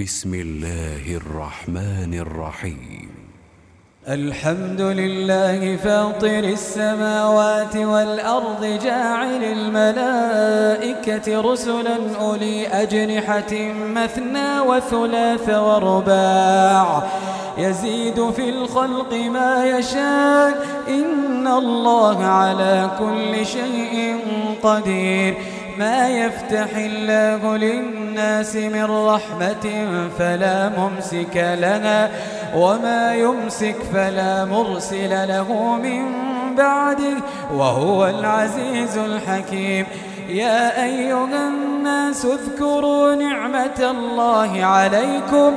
بسم الله الرحمن الرحيم. الحمد لله فاطر السماوات والأرض جاعل الملائكة رسلا أولي أجنحة مثنى وثلاث ورباع. يزيد في الخلق ما يشاء. إن الله على كل شيء قدير. ما يفتح الله للناس من رحمة فلا ممسك لها وما يمسك فلا مرسل له من بعده وهو العزيز الحكيم. يا أيها الناس اذكروا نعمة الله عليكم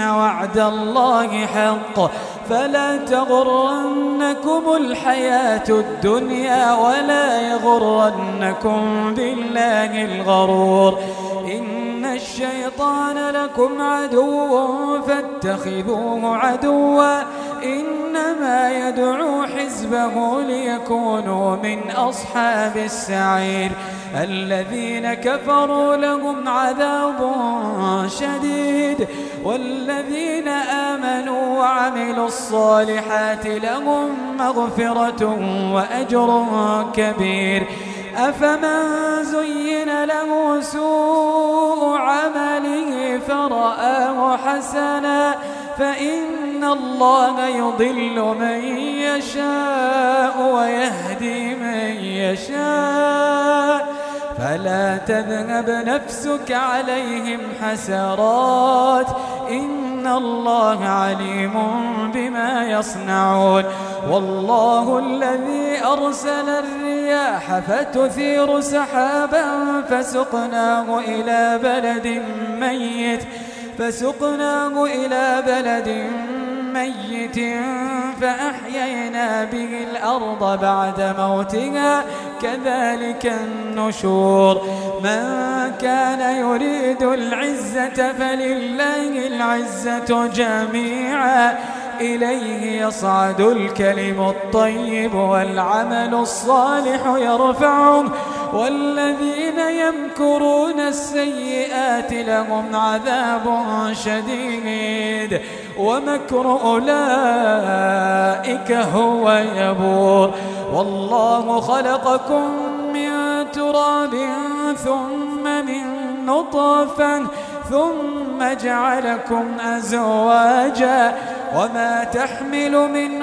وعد الله حق. فلا تغرنكم الحياة الدنيا ولا يغرنكم بالله الغرور. إن الشيطان لكم عدو فاتخذوه عدوا. إنما يدعو حزبه ليكونوا من أصحاب السعير. الذين كفروا لهم عذاب شديد. والذين آمنوا وعملوا الصالحات لهم مغفرة وأجر كبير. أفمن زين له سوء عمله فرآه حسنا فإن الله يضل من يشاء ويهدي من يشاء. تذهب نفسك عليهم حسرات. إن الله عليم بما يصنعون. والله الذي أرسل الرياح فتثير سحابا فسقناه إلى بلد ميت. فسقناه إلى بلد ميت فأحيينا به الأرض بعد موتها. كذلك النشور. من كان يريد العزة فلله العزة جميعا. إليه يصعد الكلم الطيب والعمل الصالح يرفعه. والذين يمكرون السيئات لهم عذاب شديد ومكر أولئك هو يبور. والله خلقكم من تراب ثم من نطفة ثم جعلكم أزواجا وما تحمل من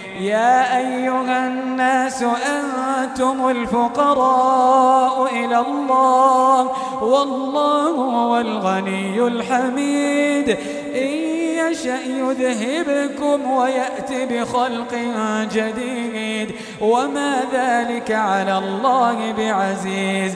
يا أيها الناس أنتم الفقراء إلى الله والله هو الغني الحميد. إن يشأ يذهبكم ويأتي بخلق جديد. وما ذلك على الله بعزيز.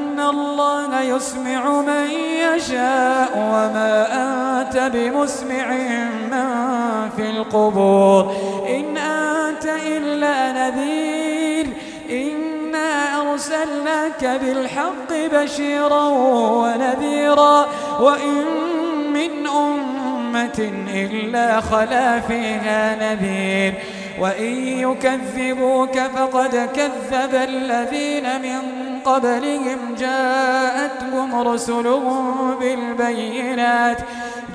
يسمع من يشاء وما أنت بمسمع من في القبور. إن أنت إلا نذير. إنا أرسلناك بالحق بشيرا ونذيرا. وإن من أمة إلا خلا فيها نذير. وإن يكذبوك فقد كذب الذين من قبلهم جاءتهم رسلهم بالبينات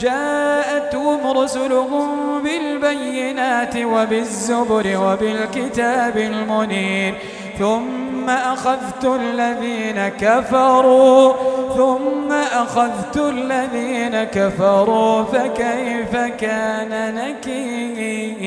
جاءتهم رسلهم بالبينات وبالزبر وبالكتاب المنير. ثم أخذت الذين كفروا ثم أخذت الذين كفروا فكيف كان نكير؟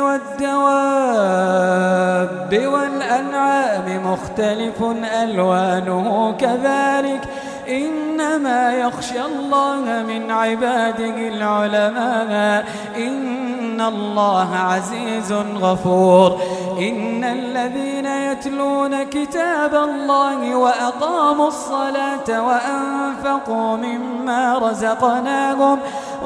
والدواب والأنعام مختلف ألوانه كذلك. إنما يخشى الله من عباده العلماء. إن الله عزيز غفور. إن الذين يتلون كتاب الله وأقاموا الصلاة وأنفقوا مما رزقناهم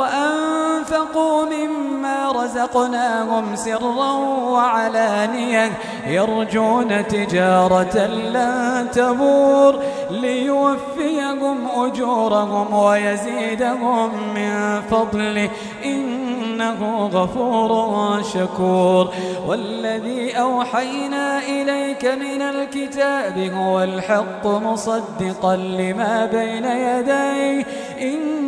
وأنفقوا مما رزقناهم سرا وعلانية يرجون تجارة لن تبور ليوفيهم أجورهم ويزيدهم من فضله. إنه غفور شكور. والذي أوحينا إليك من الكتاب هو الحق مصدقا لما بين يديه. إن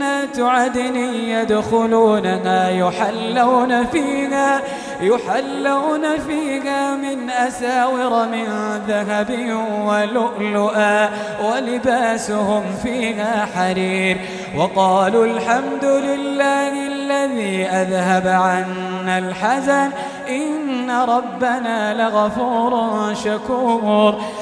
جنات عدن يدخلونها يحلون فيها يحلون فيها من أساور من ذهب ولؤلؤا ولباسهم فيها حرير. وقالوا الحمد لله الذي أذهب عنا الحزن إن ربنا لغفور شكور.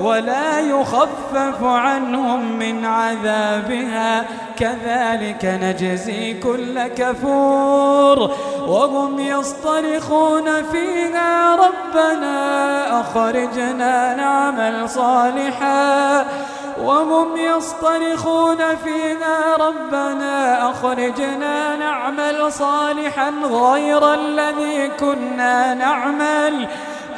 ولا يخفف عنهم من عذابها. كذلك نجزي كل كفور. وهم يصطرخون فيها ربنا أخرجنا نعمل صالحا. وهم يصطرخون فيها ربنا أخرجنا نعمل صالحا غير الذي كنا نعمل.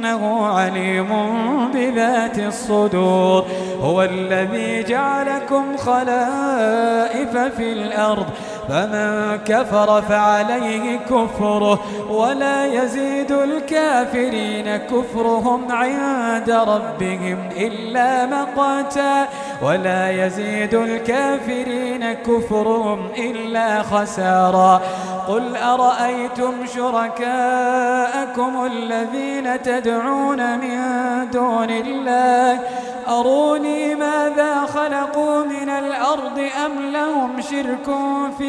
إنه عليم بذات الصدور. هو الذي جعلكم خلائف في الأرض. فمن كفر فعليه كفره ولا يزيد الكافرين كفرهم عند ربهم إلا مقاتا ولا يزيد الكافرين كفرهم إلا خسارا قل أرأيتم شركاءكم الذين تدعون من دون الله أروني ماذا خلقوا من الأرض أم لهم شرك في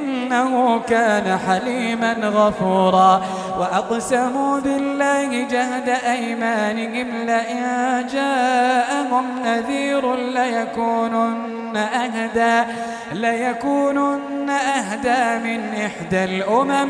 إنه كان حليما غفورا. وأقسموا بالله جهد أيمانهم لئن جاءهم نذير ليكونن أهدى ليكونن أهدى من إحدى الأمم.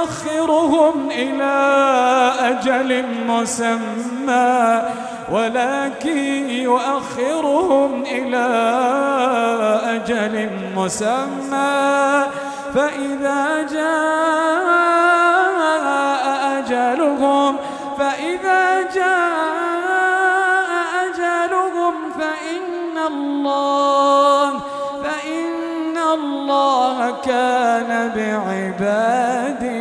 يؤخرهم إلى أجل مسمى ولكن يؤخرهم إلى أجل مسمى. فإذا جاء أجلهم فإذا جاء أجلهم فإن الله فإن الله كان بعباده.